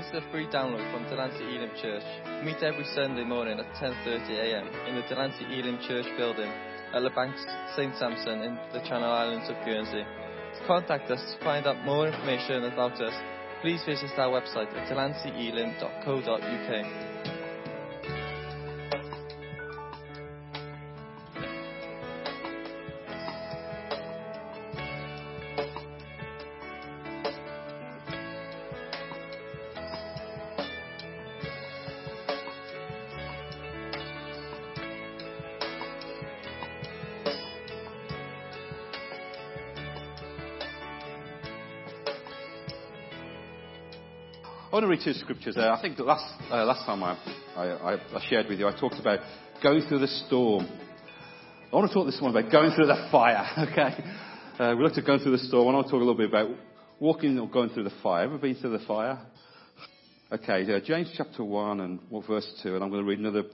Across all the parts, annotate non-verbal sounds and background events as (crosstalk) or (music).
This is a free download from Delancey Elim Church. Meet every Sunday morning at 10.30am in the Delancey Elim Church building at the Banks St Sampson in the Channel Islands of Guernsey. To contact us to find out more information about us, please visit our website at delanceyelim.co.uk. two scriptures. Uh, I think last, uh, last time I, I, I shared with you, I talked about going through the storm. I want to talk this one about going through the fire, (laughs) okay? Uh, we looked at going through the storm. I want to talk a little bit about walking or going through the fire. Ever been through the fire? Okay, uh, James chapter 1 and well, verse 2, and I'm going to read another,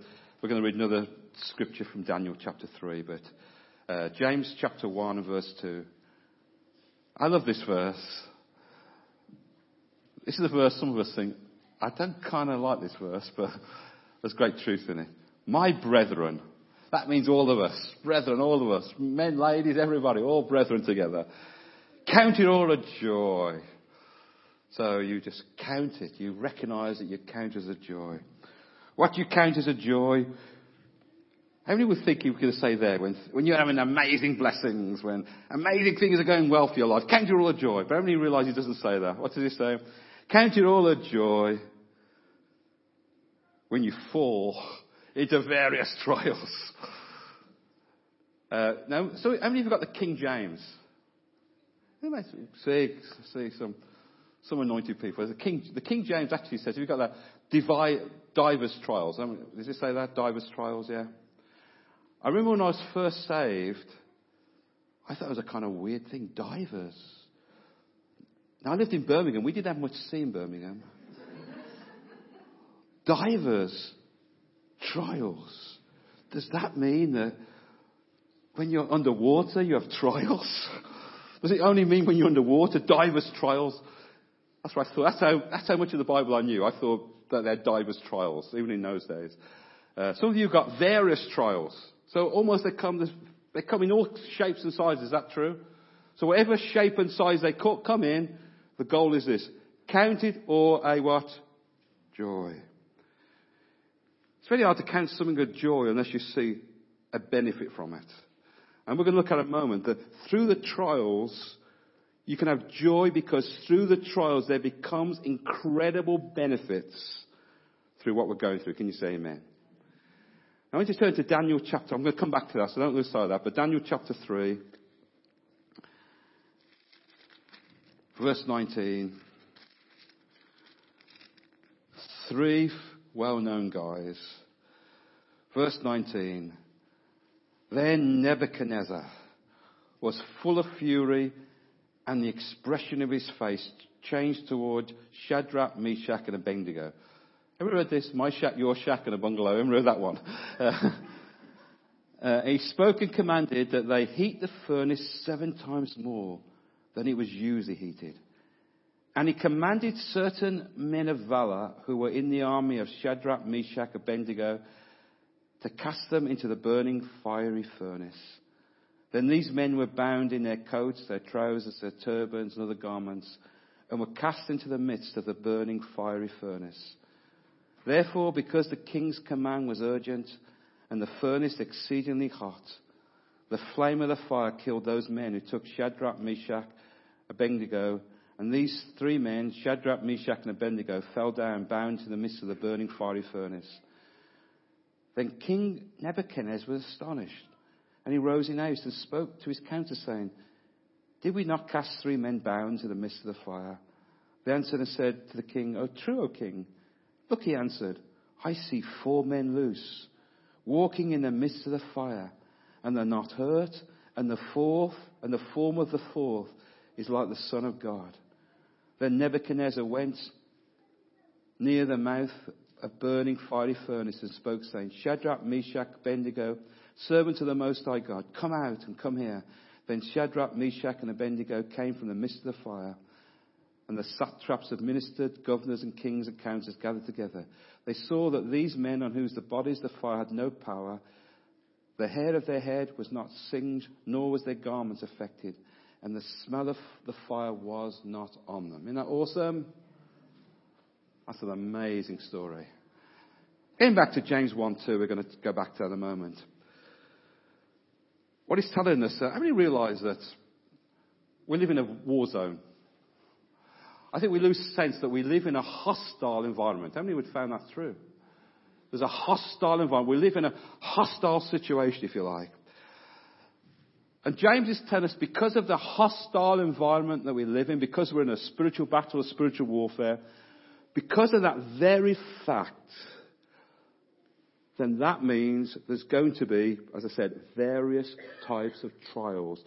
we're going to read another scripture from Daniel chapter 3, but uh, James chapter 1 and verse 2. I love this verse. This is a verse some of us think, I don't kind of like this verse, but (laughs) there's great truth in it. My brethren, that means all of us, brethren, all of us, men, ladies, everybody, all brethren together. Count it all a joy. So you just count it. You recognize that you count as a joy. What you count as a joy, how many would think you could say there when, when you're having amazing blessings, when amazing things are going well for your life, count it all a joy. But how many realize he doesn't say that? What does he say? Count it all a joy when you fall into various (laughs) trials. Uh, now, so how many of you got the King James? Who might see, see some, some anointed people. The King, the King James actually says, have got that? Divers trials. Does it say that? Divers trials, yeah. I remember when I was first saved, I thought it was a kind of weird thing. Divers. Now, I lived in Birmingham. We didn't have much to see in Birmingham. (laughs) Divers, trials. Does that mean that when you're underwater, you have trials? (laughs) Does it only mean when you're underwater, divers trials? That's what I thought. That's how, that's how much of the Bible I knew. I thought that they're divers trials, even in those days. Uh, some of you got various trials. So almost they come, they come in all shapes and sizes. Is that true? So whatever shape and size they come in, the goal is this. Count it or a what? Joy. It's very hard to count something a joy unless you see a benefit from it. And we're going to look at a moment that through the trials, you can have joy because through the trials there becomes incredible benefits through what we're going through. Can you say amen? Now I want you to turn to Daniel chapter, I'm going to come back to that, so don't lose sight of that, but Daniel chapter 3. Verse 19. Three well known guys. Verse 19. Then Nebuchadnezzar was full of fury, and the expression of his face changed toward Shadrach, Meshach, and Abednego. Ever read this? My shack, your shack, and a bungalow. Ever read that one? (laughs) Uh, he spoke and commanded that they heat the furnace seven times more than it was usually heated. And he commanded certain men of valor who were in the army of Shadrach, Meshach, Abednego to cast them into the burning fiery furnace. Then these men were bound in their coats, their trousers, their turbans, and other garments, and were cast into the midst of the burning fiery furnace. Therefore, because the king's command was urgent and the furnace exceedingly hot, the flame of the fire killed those men who took Shadrach, Meshach, Abednego, and these three men, Shadrach, Meshach, and Abednego, fell down bound to the midst of the burning fiery furnace. Then King Nebuchadnezzar was astonished, and he rose in haste and spoke to his counselors, saying, Did we not cast three men bound to the midst of the fire? They answered and said to the king, Oh, true, O king. Look, he answered, I see four men loose, walking in the midst of the fire, and they're not hurt, and the fourth, and the form of the fourth is like the Son of God. Then Nebuchadnezzar went near the mouth of burning fiery furnace and spoke, saying, Shadrach, Meshach, Abednego, servants of the Most High God, come out and come here. Then Shadrach, Meshach, and Abednego came from the midst of the fire. and the satraps, administered, governors and kings and councillors gathered together. They saw that these men on whose the bodies the fire had no power, the hair of their head was not singed, nor was their garments affected, and the smell of the fire was not on them. Isn't that awesome? That's an amazing story. Getting back to James 1 2, we're going to go back to that in a moment. What he's telling us, uh, how many realize that we live in a war zone? I think we lose sense that we live in a hostile environment. How many would found that true? There's a hostile environment. We live in a hostile situation, if you like. And James is telling us because of the hostile environment that we live in, because we're in a spiritual battle, a spiritual warfare, because of that very fact, then that means there's going to be, as I said, various types of trials.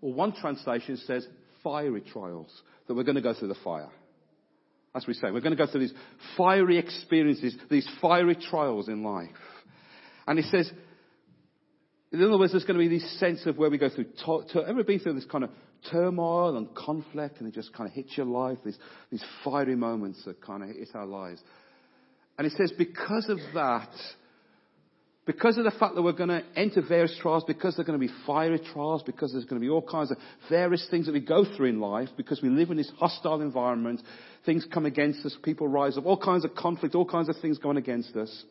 Or one translation says fiery trials, that we're going to go through the fire. That's what we say. We're going to go through these fiery experiences, these fiery trials in life. And he says, in other words, there's going to be this sense of where we go through. To- to- through this kind of turmoil and conflict, and it just kind of hits your life? These these fiery moments that kind of hit our lives. And he says, because of that, because of the fact that we're going to enter various trials, because they're going to be fiery trials, because there's going to be all kinds of various things that we go through in life, because we live in this hostile environment, things come against us, people rise up, all kinds of conflict, all kinds of things going against us.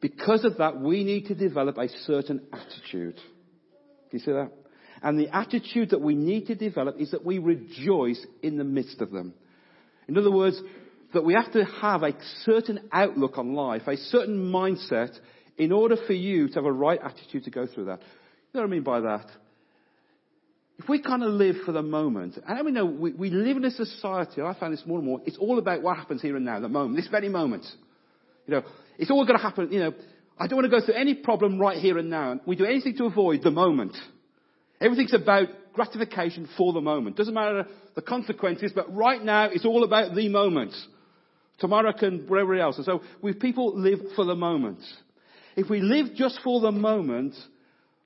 Because of that, we need to develop a certain attitude. Can you see that? And the attitude that we need to develop is that we rejoice in the midst of them. In other words, that we have to have a certain outlook on life, a certain mindset in order for you to have a right attitude to go through that. You know what I mean by that? If we kind of live for the moment, and we know we, we live in a society, I found this more and more, it's all about what happens here and now, the moment, this very moment. You know, it's all going to happen, you know, I don't want to go through any problem right here and now. We do anything to avoid the moment. Everything's about gratification for the moment. Doesn't matter the consequences, but right now it's all about the moment. Tomorrow can whatever else. And so we people live for the moment if we live just for the moment,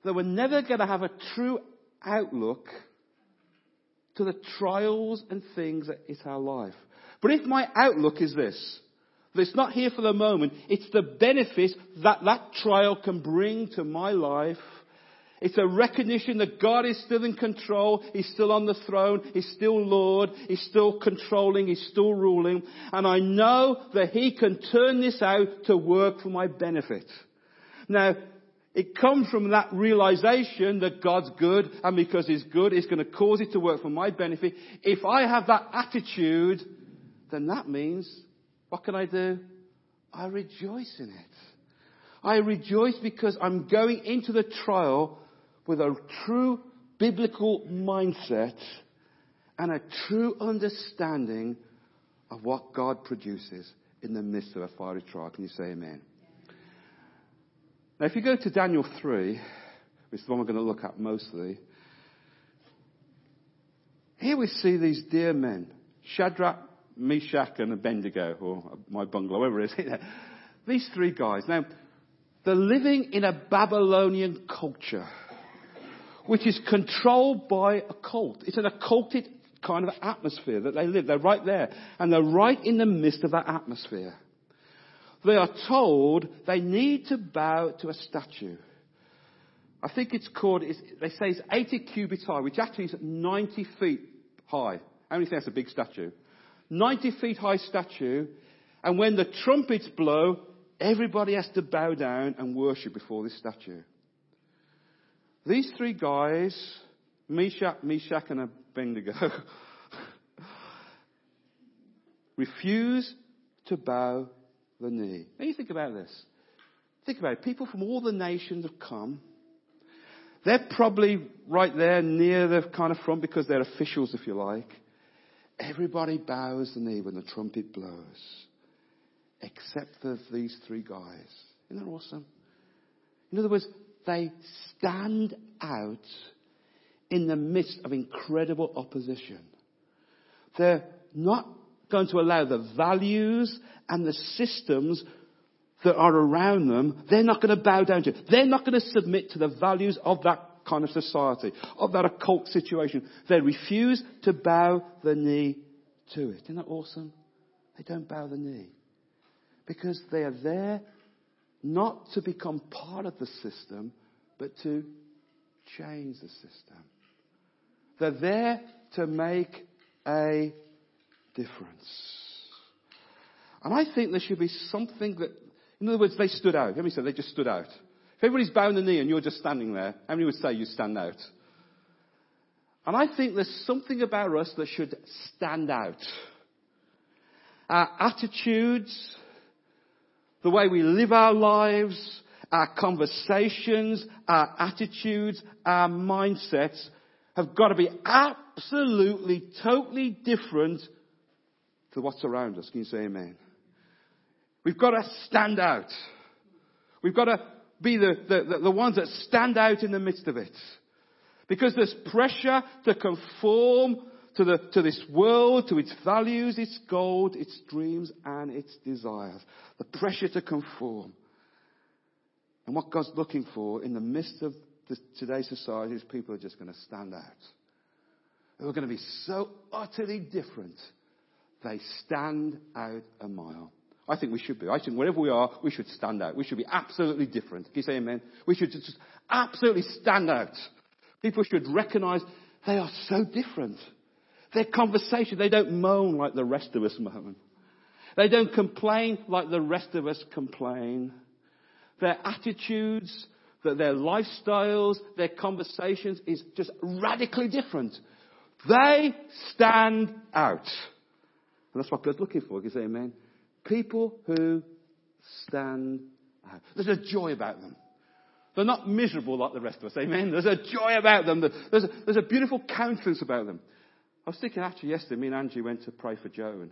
then we're never going to have a true outlook to the trials and things that is our life. But if my outlook is this, that it's not here for the moment, it's the benefit that that trial can bring to my life. It's a recognition that God is still in control. He's still on the throne. He's still Lord. He's still controlling. He's still ruling. And I know that He can turn this out to work for my benefit. Now, it comes from that realization that God's good, and because He's good, it's going to cause it to work for my benefit. If I have that attitude, then that means, what can I do? I rejoice in it. I rejoice because I'm going into the trial with a true biblical mindset and a true understanding of what God produces in the midst of a fiery trial. Can you say amen? Now, if you go to Daniel 3, which is the one we're going to look at mostly, here we see these dear men, Shadrach, Meshach, and Abednego, or my bungalow, whatever it is. (laughs) these three guys. Now, they're living in a Babylonian culture, which is controlled by a cult. It's an occulted kind of atmosphere that they live. They're right there. And they're right in the midst of that atmosphere they are told they need to bow to a statue. I think it's called, it's, they say it's 80 cubits high, which actually is 90 feet high. How many think that's a big statue? 90 feet high statue, and when the trumpets blow, everybody has to bow down and worship before this statue. These three guys, Meshach, Meshach and Abednego, (laughs) refuse to bow the knee. Now you think about this. Think about it. People from all the nations have come. They're probably right there near the kind of front because they're officials, if you like. Everybody bows the knee when the trumpet blows, except for these three guys. Isn't that awesome? In other words, they stand out in the midst of incredible opposition. They're not going to allow the values and the systems that are around them, they're not going to bow down to. They're not going to submit to the values of that kind of society, of that occult situation. They refuse to bow the knee to it. Isn't that awesome? They don't bow the knee. Because they are there not to become part of the system, but to change the system. They're there to make a difference. And I think there should be something that, in other words, they stood out. Let me say, they just stood out. If everybody's bowing the knee and you're just standing there, how many would say you stand out? And I think there's something about us that should stand out. Our attitudes, the way we live our lives, our conversations, our attitudes, our mindsets have got to be absolutely, totally different to what's around us. Can you say amen? We've got to stand out. We've got to be the, the, the, ones that stand out in the midst of it. Because there's pressure to conform to, the, to this world, to its values, its goals, its dreams, and its desires. The pressure to conform. And what God's looking for in the midst of the, today's society is people are just going to stand out. They're going to be so utterly different. They stand out a mile. I think we should be. I think wherever we are, we should stand out. We should be absolutely different. Can you say amen? We should just absolutely stand out. People should recognize they are so different. Their conversation, they don't moan like the rest of us moan. They don't complain like the rest of us complain. Their attitudes, their lifestyles, their conversations is just radically different. They stand out. And that's what God's looking for. Can you say amen? People who stand out. There's a joy about them. They're not miserable like the rest of us. Amen. There's a joy about them. There's a, there's a beautiful countenance about them. I was thinking actually yesterday, me and Angie went to pray for Joe and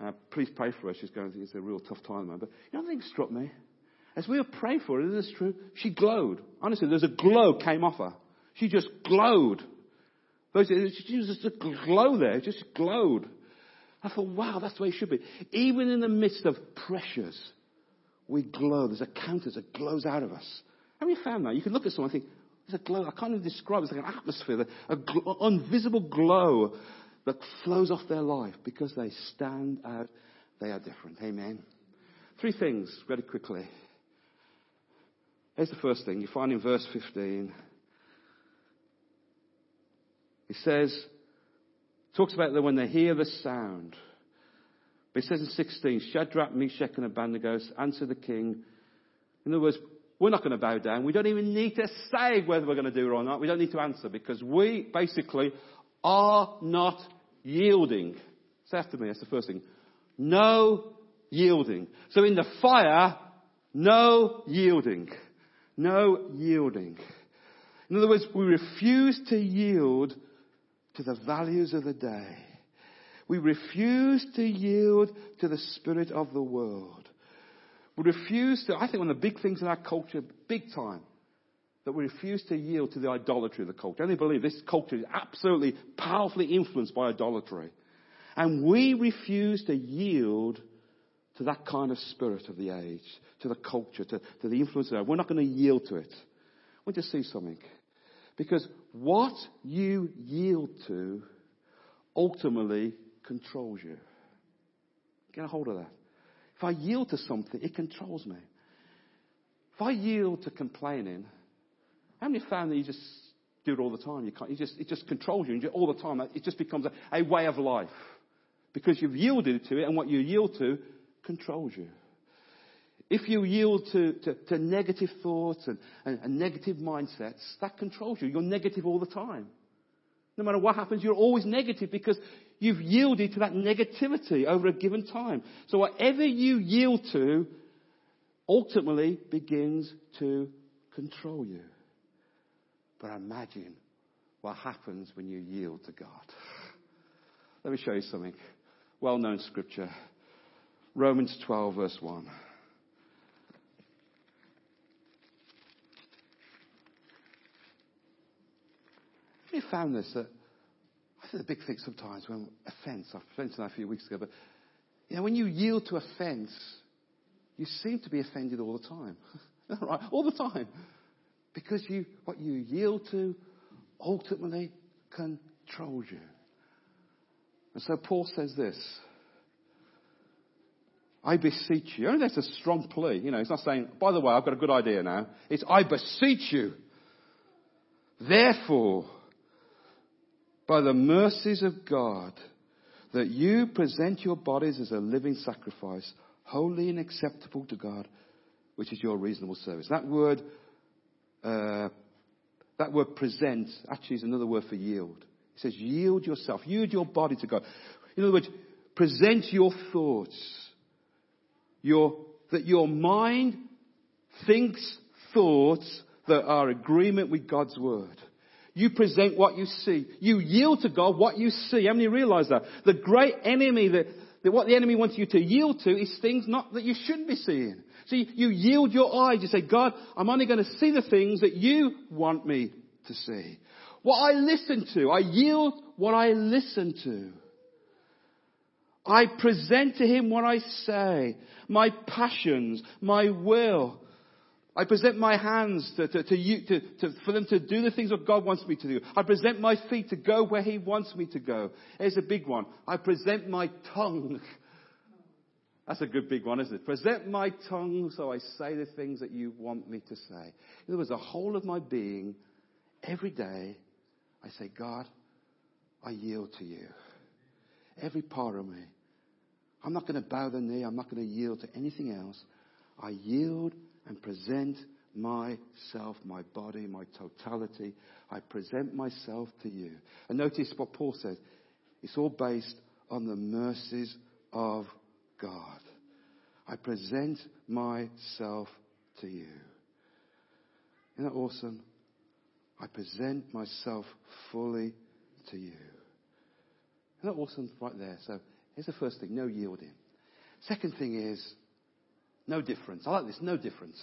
uh, please pray for her. She's going, it's a real tough time, man. But you know, thing struck me. As we were praying for her, isn't this is true, she glowed. Honestly, there's a glow came off her. She just glowed. She was just a glow there. Just glowed. I thought, wow, that's the way it should be. Even in the midst of pressures, we glow. There's a counter that glows out of us. Have you found that? You can look at someone and think, there's a glow. I can't even describe it. It's like an atmosphere, an gl- invisible glow that flows off their life because they stand out. They are different. Amen. Three things, very quickly. Here's the first thing. You find in verse 15. It says, talks about that when they hear the sound. But he says in 16, Shadrach, Meshach, and Abednego answer the king. In other words, we're not going to bow down. We don't even need to say whether we're going to do it or not. We don't need to answer because we basically are not yielding. Say after me, that's the first thing. No yielding. So in the fire, no yielding. No yielding. In other words, we refuse to yield to the values of the day. We refuse to yield to the spirit of the world. We refuse to, I think one of the big things in our culture, big time, that we refuse to yield to the idolatry of the culture. Only believe this culture is absolutely powerfully influenced by idolatry. And we refuse to yield to that kind of spirit of the age, to the culture, to, to the influence of it. We're not going to yield to it. We just see something. Because what you yield to ultimately controls you. Get a hold of that. If I yield to something, it controls me. If I yield to complaining, how many found that you just do it all the time? You can't, you just, it just controls you all the time. It just becomes a, a way of life. Because you've yielded to it and what you yield to controls you. If you yield to, to, to negative thoughts and, and, and negative mindsets, that controls you. You're negative all the time. No matter what happens, you're always negative because you've yielded to that negativity over a given time. So whatever you yield to ultimately begins to control you. But imagine what happens when you yield to God. Let me show you something. Well known scripture. Romans 12 verse 1. You found this that I think the big thing sometimes when offence, I've mentioned that a few weeks ago, but you know, when you yield to offence, you seem to be offended all the time. (laughs) right? All the time. Because you, what you yield to ultimately controls you. And so Paul says this. I beseech you. Only that's a strong plea. You know, he's not saying, by the way, I've got a good idea now. It's, I beseech you. Therefore, by the mercies of God, that you present your bodies as a living sacrifice, holy and acceptable to God, which is your reasonable service. That word, uh, that word present actually is another word for yield. It says yield yourself, yield your body to God. In other words, present your thoughts your, that your mind thinks thoughts that are agreement with God's word. You present what you see. You yield to God what you see. How many realize that? The great enemy that, that what the enemy wants you to yield to is things not that you shouldn't be seeing. So you, you yield your eyes. You say, God, I'm only going to see the things that you want me to see. What I listen to, I yield what I listen to. I present to him what I say, my passions, my will. I present my hands to, to, to you, to, to, for them to do the things that God wants me to do. I present my feet to go where He wants me to go. Here's a big one. I present my tongue. That's a good big one, isn't it? Present my tongue so I say the things that you want me to say. In other words, the whole of my being, every day, I say, God, I yield to you. Every part of me. I'm not going to bow the knee. I'm not going to yield to anything else. I yield and present myself, my body, my totality. I present myself to you. And notice what Paul says. It's all based on the mercies of God. I present myself to you. Isn't that awesome? I present myself fully to you. Isn't that awesome right there? So Here's the first thing no yielding. Second thing is no difference. I like this no difference.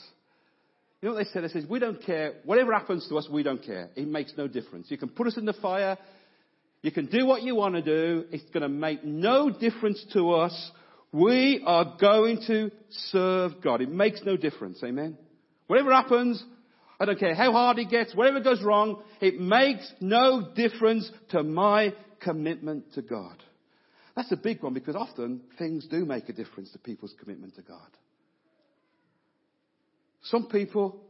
You know what they said? They said, we don't care. Whatever happens to us, we don't care. It makes no difference. You can put us in the fire. You can do what you want to do. It's going to make no difference to us. We are going to serve God. It makes no difference. Amen. Whatever happens, I don't care how hard it gets, whatever goes wrong, it makes no difference to my commitment to God. That's a big one because often things do make a difference to people's commitment to God. Some people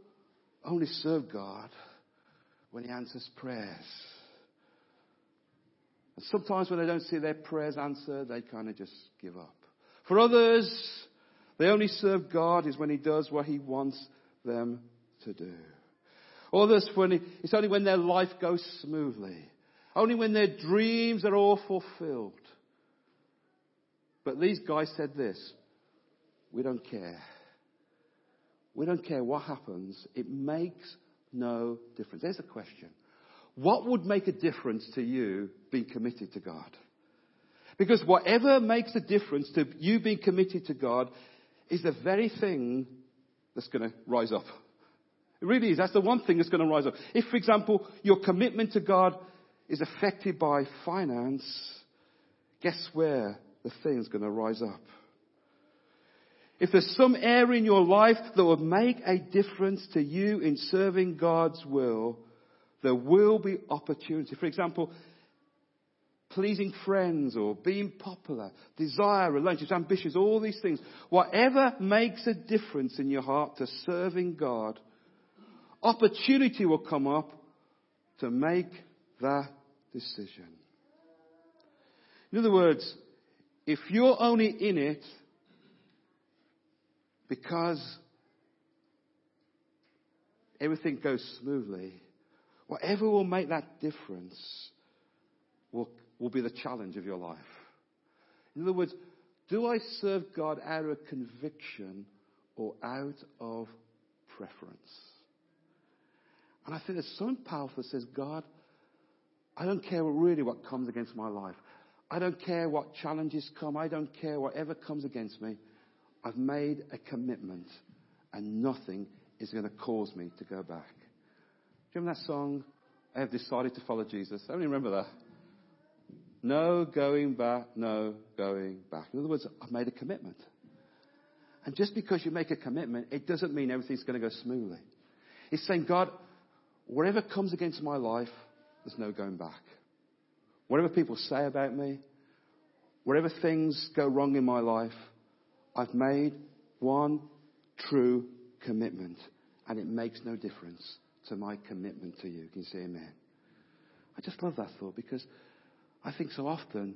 only serve God when He answers prayers. And sometimes when they don't see their prayers answered, they kind of just give up. For others, they only serve God is when He does what He wants them to do. Others, when he, it's only when their life goes smoothly. Only when their dreams are all fulfilled. But these guys said this We don't care. We don't care what happens. It makes no difference. There's a question. What would make a difference to you being committed to God? Because whatever makes a difference to you being committed to God is the very thing that's going to rise up. It really is. That's the one thing that's going to rise up. If, for example, your commitment to God is affected by finance, guess where the thing's going to rise up. If there's some area in your life that would make a difference to you in serving God's will, there will be opportunity. For example, pleasing friends or being popular, desire, relationships, ambitions, all these things. Whatever makes a difference in your heart to serving God, opportunity will come up to make that decision. In other words, if you're only in it because everything goes smoothly, whatever will make that difference will, will be the challenge of your life. In other words, do I serve God out of conviction or out of preference? And I think there's something powerful that says, God, I don't care really what comes against my life. I don't care what challenges come. I don't care whatever comes against me. I've made a commitment and nothing is going to cause me to go back. Do you remember that song? I have decided to follow Jesus. I only remember that. No going back, no going back. In other words, I've made a commitment. And just because you make a commitment, it doesn't mean everything's going to go smoothly. It's saying, God, whatever comes against my life, there's no going back. Whatever people say about me, whatever things go wrong in my life, I've made one true commitment and it makes no difference to my commitment to you. Can you say amen? I just love that thought because I think so often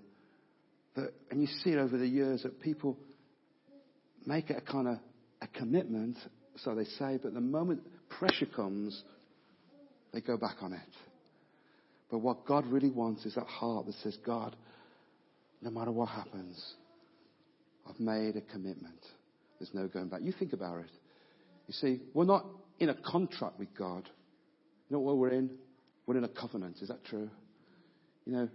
that, and you see it over the years, that people make it a kind of a commitment, so they say, but the moment pressure comes, they go back on it. But what God really wants is that heart that says, God, no matter what happens, I've made a commitment. There's no going back. You think about it. You see, we're not in a contract with God. You know what we're in? We're in a covenant. Is that true? You know,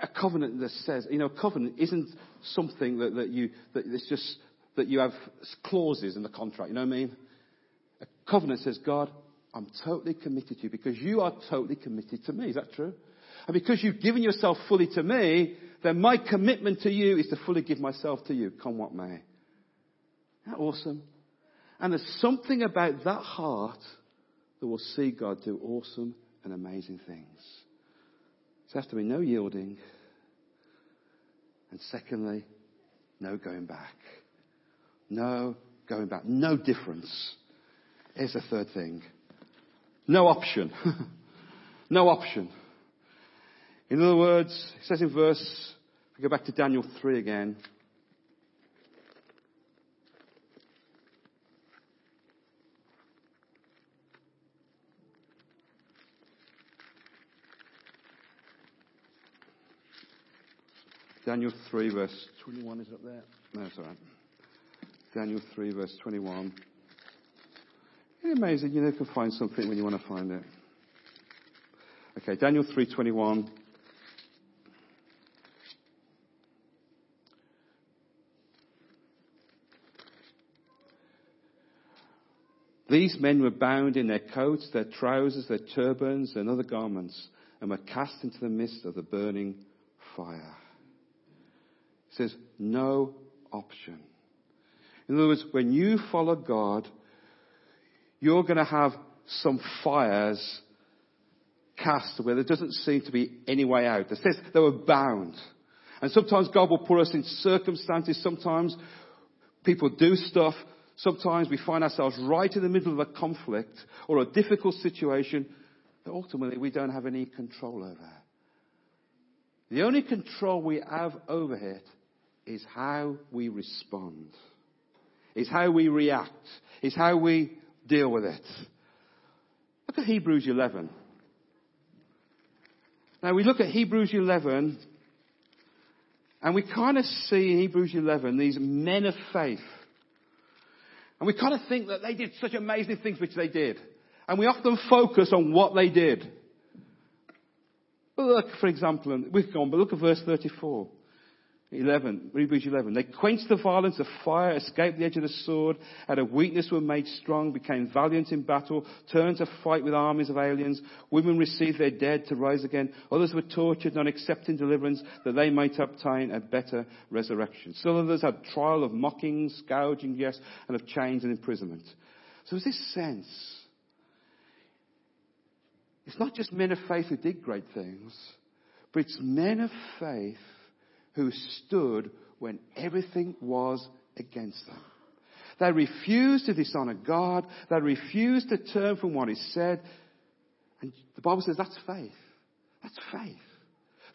a covenant that says, you know, a covenant isn't something that, that you, that it's just, that you have clauses in the contract. You know what I mean? A covenant says, God, I'm totally committed to you because you are totally committed to me. Is that true? And because you've given yourself fully to me, then my commitment to you is to fully give myself to you, come what may. Isn't that awesome? And there's something about that heart that will see God do awesome and amazing things. There has to be no yielding. And secondly, no going back. No going back. No difference. Here's the third thing. No option. (laughs) no option. In other words, it says in verse, if we go back to Daniel 3 again, Daniel 3 verse 21 is up there? No, it's alright. Daniel 3 verse 21. It's amazing, you never can find something when you want to find it. Okay, Daniel 3:21. These men were bound in their coats, their trousers, their turbans, and other garments, and were cast into the midst of the burning fire. It says, no option. In other words, when you follow God, you're going to have some fires cast where there doesn't seem to be any way out. It says they were bound. And sometimes God will put us in circumstances. Sometimes people do stuff. Sometimes we find ourselves right in the middle of a conflict or a difficult situation that ultimately we don't have any control over. The only control we have over it is how we respond. Is how we react. Is how we deal with it. Look at Hebrews 11. Now we look at Hebrews 11 and we kind of see in Hebrews 11 these men of faith. And we kind of think that they did such amazing things, which they did. And we often focus on what they did. Look, for example, we've gone, but look at verse 34. 11, Hebrews 11. They quenched the violence of fire, escaped the edge of the sword, out of weakness were made strong, became valiant in battle, turned to fight with armies of aliens. Women received their dead to rise again. Others were tortured, not accepting deliverance, that they might obtain a better resurrection. Some others had trial of mockings, scourging, yes, and of chains and imprisonment. So there's this sense. It's not just men of faith who did great things, but it's men of faith who stood when everything was against them. They refused to dishonor God. They refused to turn from what He said. And the Bible says that's faith. That's faith.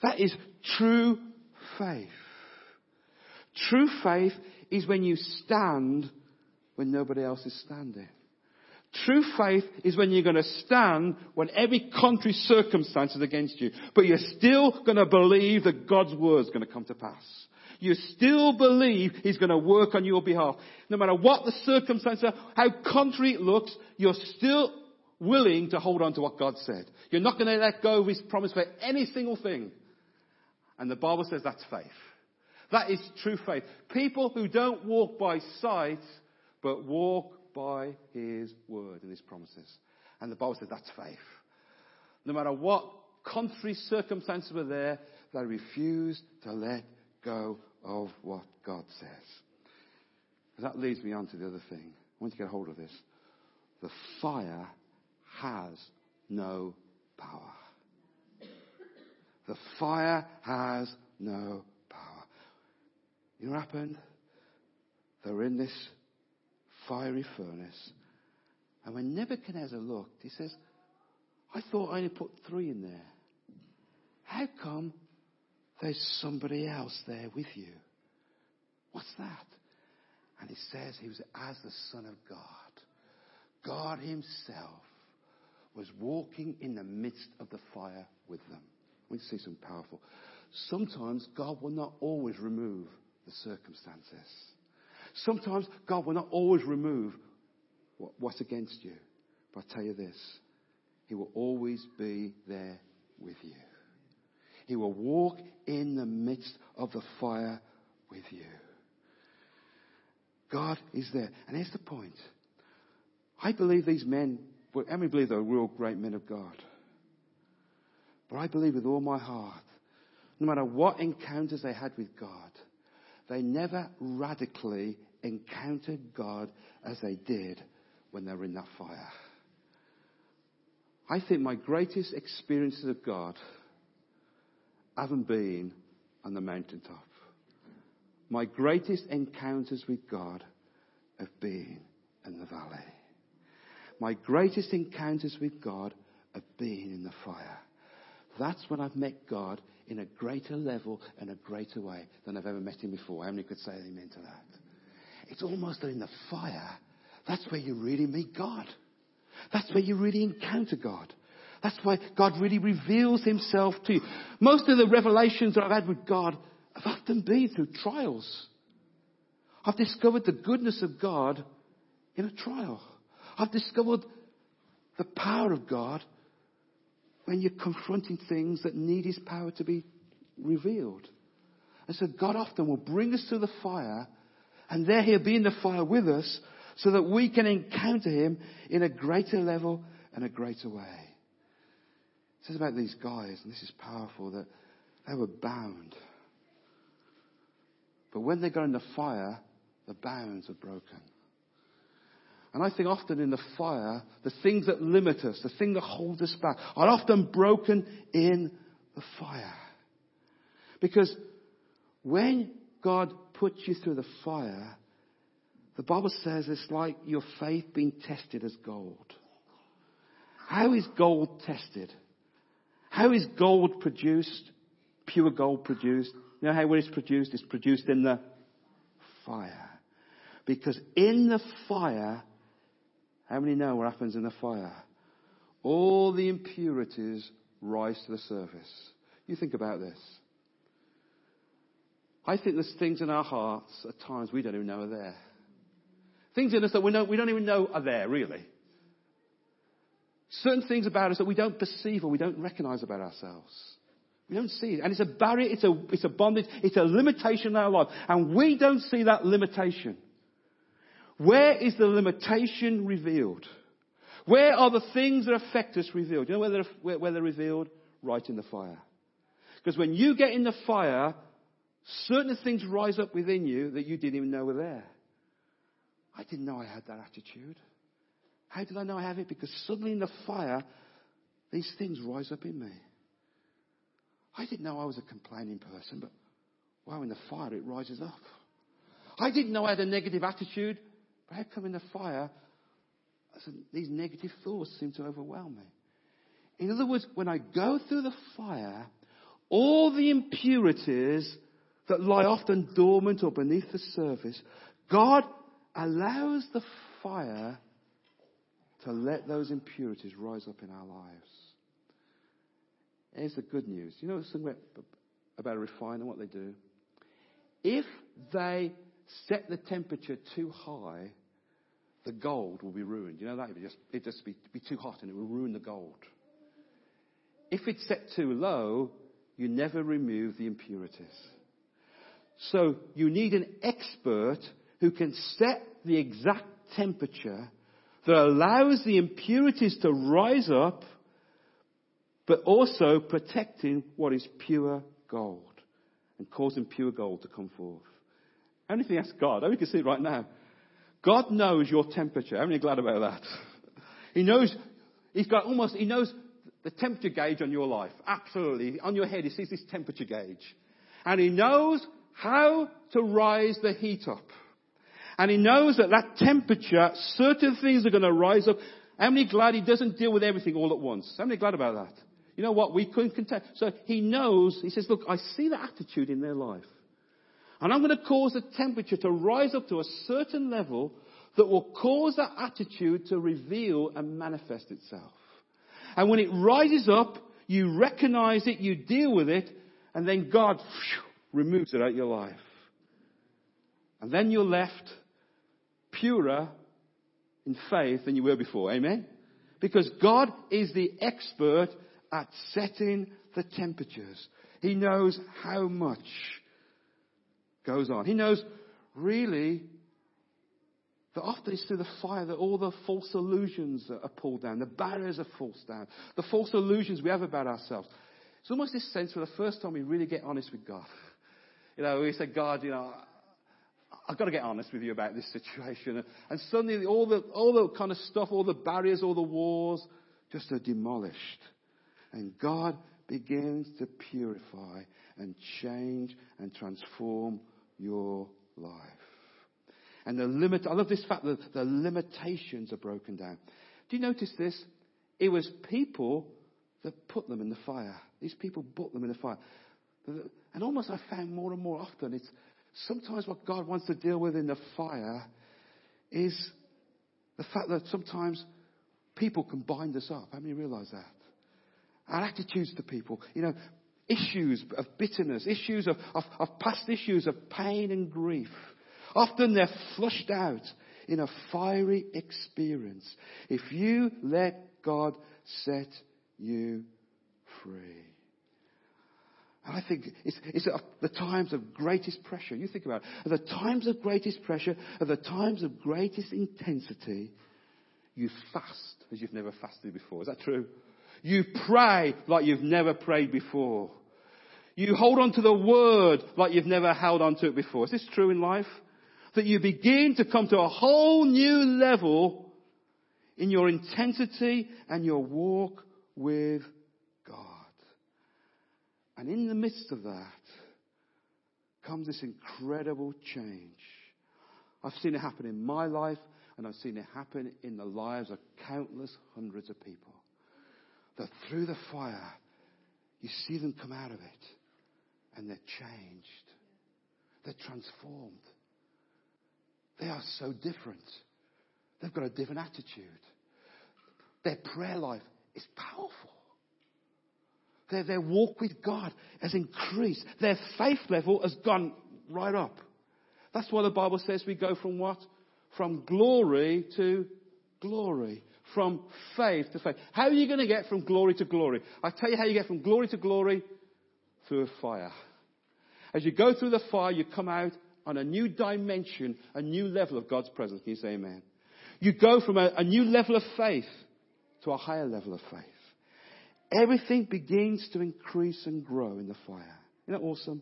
That is true faith. True faith is when you stand when nobody else is standing. True faith is when you're going to stand when every contrary circumstance is against you. But you're still going to believe that God's word is going to come to pass. You still believe He's going to work on your behalf. No matter what the circumstances are, how contrary it looks, you're still willing to hold on to what God said. You're not going to let go of His promise for any single thing. And the Bible says that's faith. That is true faith. People who don't walk by sight, but walk by His word and His promises. And the Bible says that's faith. No matter what contrary circumstances were there, they refused to let go of what God says. That leads me on to the other thing. I want you to get hold of this. The fire has no power. The fire has no power. You know what happened? They were in this fiery furnace. And when Nebuchadnezzar looked, he says, I thought I only put three in there. How come there's somebody else there with you? What's that? And he says he was as the Son of God. God Himself was walking in the midst of the fire with them. We see some powerful. Sometimes God will not always remove the circumstances. Sometimes God will not always remove what, what's against you. But I tell you this, He will always be there with you. He will walk in the midst of the fire with you. God is there. And here's the point. I believe these men, and we believe they're real great men of God. But I believe with all my heart, no matter what encounters they had with God, they never radically encountered God as they did when they were in that fire. I think my greatest experiences of God haven't been on the mountaintop. My greatest encounters with God have been in the valley. My greatest encounters with God have been in the fire. That's when I've met God in a greater level and a greater way than I've ever met him before. How many could say amen to that? It's almost that in the fire, that's where you really meet God. That's where you really encounter God. That's why God really reveals himself to you. Most of the revelations that I've had with God have often been through trials. I've discovered the goodness of God in a trial. I've discovered the power of God when you're confronting things that need His power to be revealed. And so God often will bring us to the fire, and there He'll be in the fire with us, so that we can encounter Him in a greater level and a greater way. It says about these guys, and this is powerful, that they were bound. But when they got in the fire, the bounds were broken. And I think often in the fire, the things that limit us, the thing that holds us back, are often broken in the fire. Because when God puts you through the fire, the Bible says it's like your faith being tested as gold. How is gold tested? How is gold produced? Pure gold produced? You know how it's produced? It's produced in the fire. Because in the fire, how many know what happens in the fire? All the impurities rise to the surface. You think about this. I think there's things in our hearts at times we don't even know are there. Things in us that we, know, we don't even know are there, really. Certain things about us that we don't perceive or we don't recognize about ourselves. We don't see it. And it's a barrier, it's a, it's a bondage, it's a limitation in our life. And we don't see that limitation. Where is the limitation revealed? Where are the things that affect us revealed? You know where they're, where, where they're revealed? Right in the fire. Because when you get in the fire, certain things rise up within you that you didn't even know were there. I didn't know I had that attitude. How did I know I have it? Because suddenly in the fire, these things rise up in me. I didn't know I was a complaining person, but wow, in the fire it rises up. I didn't know I had a negative attitude, but how come in the fire, these negative thoughts seem to overwhelm me? In other words, when I go through the fire, all the impurities that lie often dormant or beneath the surface, God allows the fire to let those impurities rise up in our lives. Here's the good news. You know something about a refiner, what they do? If they set the temperature too high, the gold will be ruined. You know that? It would just, it'd just be, be too hot and it will ruin the gold. If it's set too low, you never remove the impurities. So you need an expert who can set the exact temperature that allows the impurities to rise up, but also protecting what is pure gold and causing pure gold to come forth. How many ask God? How many can see it right now? God knows your temperature. How many are glad about that? He knows, he's got almost, he knows the temperature gauge on your life. Absolutely. On your head, he sees this temperature gauge. And he knows how to rise the heat up. And he knows that that temperature, certain things are going to rise up. How many glad he doesn't deal with everything all at once? How many glad about that? You know what? We couldn't contend. So he knows, he says, look, I see the attitude in their life. And I'm going to cause the temperature to rise up to a certain level that will cause that attitude to reveal and manifest itself. And when it rises up, you recognize it, you deal with it, and then God removes it out of your life. And then you're left purer in faith than you were before. Amen? Because God is the expert at setting the temperatures. He knows how much goes on. He knows really that often it's through the fire that all the false illusions are pulled down, the barriers are forced down, the false illusions we have about ourselves. It's almost this sense for the first time we really get honest with God. You know, we say, God, you know, I've got to get honest with you about this situation. And suddenly all the, all the kind of stuff, all the barriers, all the walls just are demolished. And God begins to purify and change and transform your life. And the limit, I love this fact that the limitations are broken down. Do you notice this? It was people that put them in the fire. These people put them in the fire. And almost I found more and more often it's sometimes what God wants to deal with in the fire is the fact that sometimes people can bind us up. How many realize that? Our attitudes to people, you know, issues of bitterness, issues of, of, of past issues of pain and grief. Often they're flushed out in a fiery experience. If you let God set you free. And I think it's, it's the times of greatest pressure. You think about it. The times of greatest pressure, at the times of greatest intensity, you fast as you've never fasted before. Is that true? You pray like you've never prayed before. You hold on to the word like you've never held on to it before. Is this true in life? That you begin to come to a whole new level in your intensity and your walk with God. and in the midst of that comes this incredible change. I've seen it happen in my life, and I've seen it happen in the lives of countless hundreds of people. That through the fire, you see them come out of it, and they're changed. They're transformed. They are so different. They've got a different attitude. Their prayer life is powerful. Their, their walk with God has increased. Their faith level has gone right up. That's why the Bible says we go from what? From glory to glory. From faith to faith. How are you going to get from glory to glory? I tell you how you get from glory to glory through a fire. As you go through the fire, you come out on a new dimension, a new level of God's presence. Can you say amen? You go from a, a new level of faith to a higher level of faith everything begins to increase and grow in the fire. Isn't that awesome?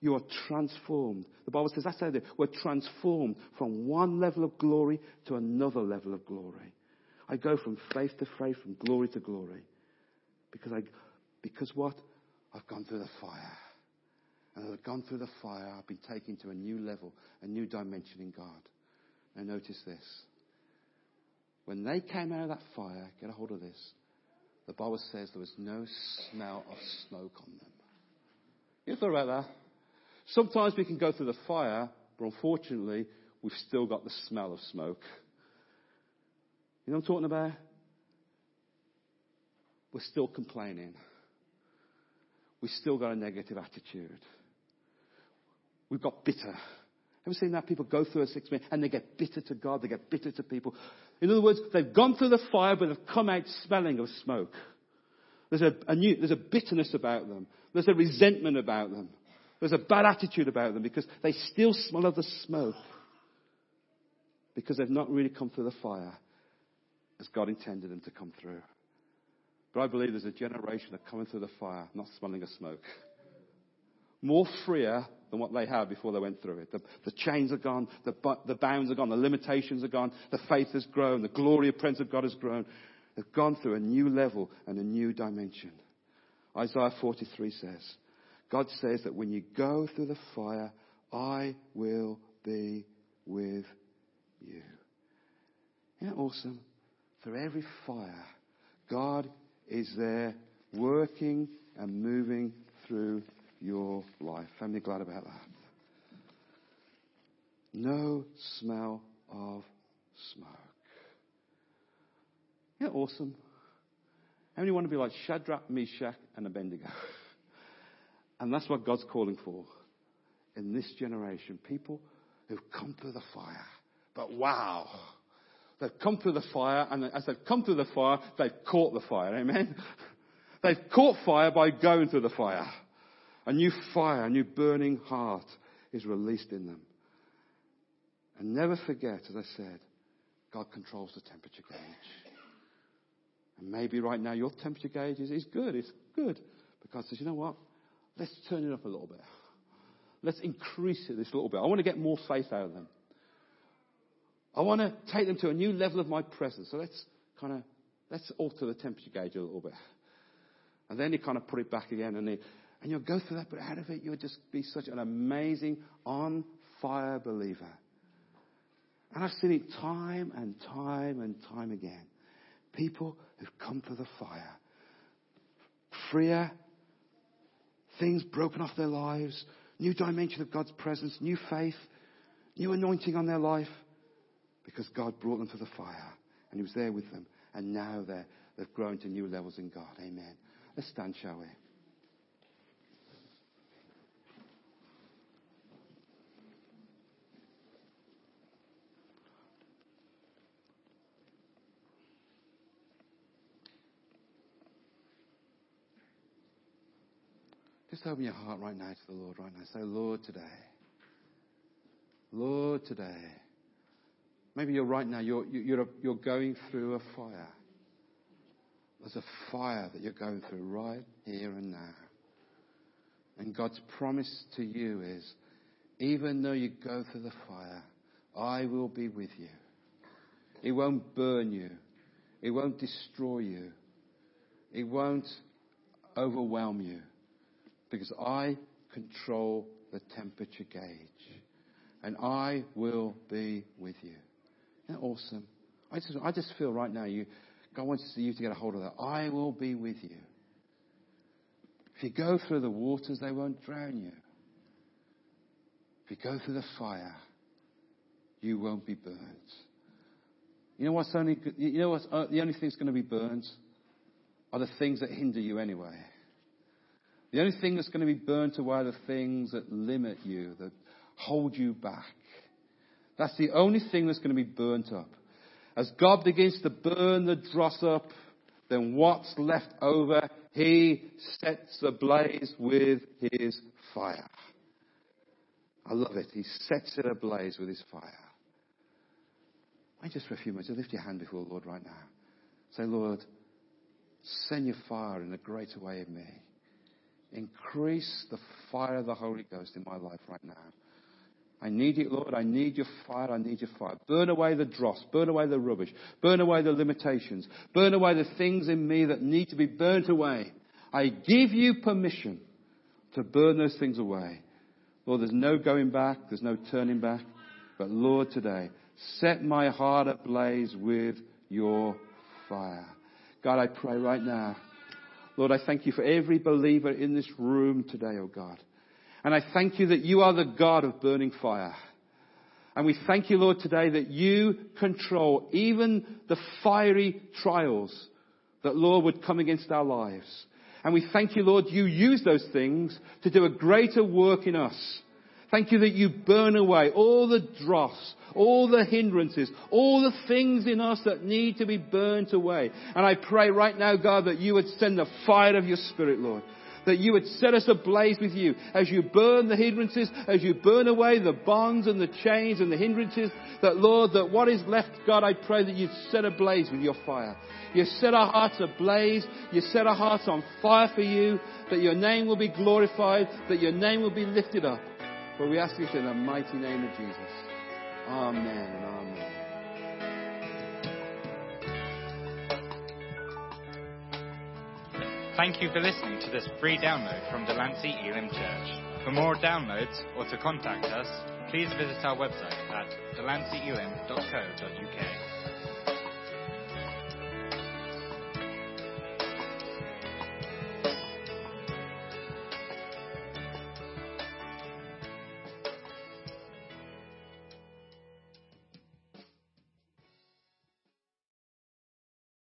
You are transformed. The Bible says that's how is. We're transformed from one level of glory to another level of glory. I go from faith to faith, from glory to glory. Because I, because what? I've gone through the fire. And as I've gone through the fire, I've been taken to a new level, a new dimension in God. Now notice this. When they came out of that fire, get a hold of this the Bible says there was no smell of smoke on them. You thought about that? Sometimes we can go through the fire, but unfortunately, we've still got the smell of smoke. You know what I'm talking about? We're still complaining. We've still got a negative attitude. We've got bitter. Ever seen that? People go through a six minutes and they get bitter to God, they get bitter to people. In other words, they've gone through the fire, but they've come out smelling of smoke. There's a, a new, there's a bitterness about them. There's a resentment about them. There's a bad attitude about them because they still smell of the smoke. Because they've not really come through the fire as God intended them to come through. But I believe there's a generation that coming through the fire, not smelling of smoke. More freer than what they had before they went through it. The, the chains are gone, the, the bounds are gone, the limitations are gone, the faith has grown, the glory of presence of God has grown. They've gone through a new level and a new dimension. Isaiah 43 says, God says that when you go through the fire, I will be with you. Isn't that awesome? Through every fire, God is there working and moving through your life. Family glad about that. No smell of smoke. Isn't that awesome? How many want to be like Shadrach, Meshach, and Abednego? (laughs) and that's what God's calling for in this generation. People who've come through the fire. But wow. They've come through the fire, and as they've come through the fire, they've caught the fire. Amen? (laughs) They've caught fire by going through the fire. A new fire, a new burning heart is released in them. And never forget, as I said, God controls the temperature gauge. And maybe right now your temperature gauge is, is good. It's good. Because says, you know what? Let's turn it up a little bit. Let's increase it this little bit. I want to get more faith out of them. I want to take them to a new level of my presence. So let's kind of, let's alter the temperature gauge a little bit. And then you kind of put it back again and, it, and you'll go through that, but out of it you'll just be such an amazing, on fire believer. And I've seen it time and time and time again. People who've come through the fire. Freer, things broken off their lives, new dimension of God's presence, new faith, new anointing on their life because God brought them to the fire and He was there with them. And now they're, they've grown to new levels in God. Amen. Let's stand, shall we? Just open your heart right now to the Lord right now. Say, Lord, today. Lord, today. Maybe you're right now, you're, you're, you're going through a fire. There's a fire that you're going through right here and now. And God's promise to you is, even though you go through the fire, I will be with you. It won't burn you. It won't destroy you. It won't overwhelm you. Because I control the temperature gauge. And I will be with you. Isn't that awesome? I just, I just feel right now you, God wants you to get a hold of that. I will be with you. If you go through the waters, they won't drown you. If you go through the fire, you won't be burnt. You know what's only, you know what's, uh, the only thing that's going to be burnt are the things that hinder you anyway. The only thing that's going to be burnt away are the things that limit you, that hold you back. That's the only thing that's going to be burnt up. As God begins to burn the dross up, then what's left over, He sets ablaze with His fire. I love it. He sets it ablaze with His fire. I just for a few minutes, lift your hand before the Lord right now. Say, Lord, send your fire in a greater way in me. Increase the fire of the Holy Ghost in my life right now. I need it, Lord. I need your fire. I need your fire. Burn away the dross. Burn away the rubbish. Burn away the limitations. Burn away the things in me that need to be burnt away. I give you permission to burn those things away. Lord, there's no going back. There's no turning back. But Lord, today, set my heart ablaze with your fire. God, I pray right now. Lord, I thank you for every believer in this room today, oh God. And I thank you that you are the God of burning fire. And we thank you, Lord, today that you control even the fiery trials that, Lord, would come against our lives. And we thank you, Lord, you use those things to do a greater work in us. Thank you that you burn away all the dross, all the hindrances, all the things in us that need to be burnt away. And I pray right now, God, that you would send the fire of your Spirit, Lord, that you would set us ablaze with you as you burn the hindrances, as you burn away the bonds and the chains and the hindrances, that Lord, that what is left, God, I pray that you'd set ablaze with your fire. You set our hearts ablaze. You set our hearts on fire for you, that your name will be glorified, that your name will be lifted up. For we ask this in the mighty name of Jesus. Amen amen. Thank you for listening to this free download from Delancey Elim Church. For more downloads or to contact us, please visit our website at delanceyelim.co.uk.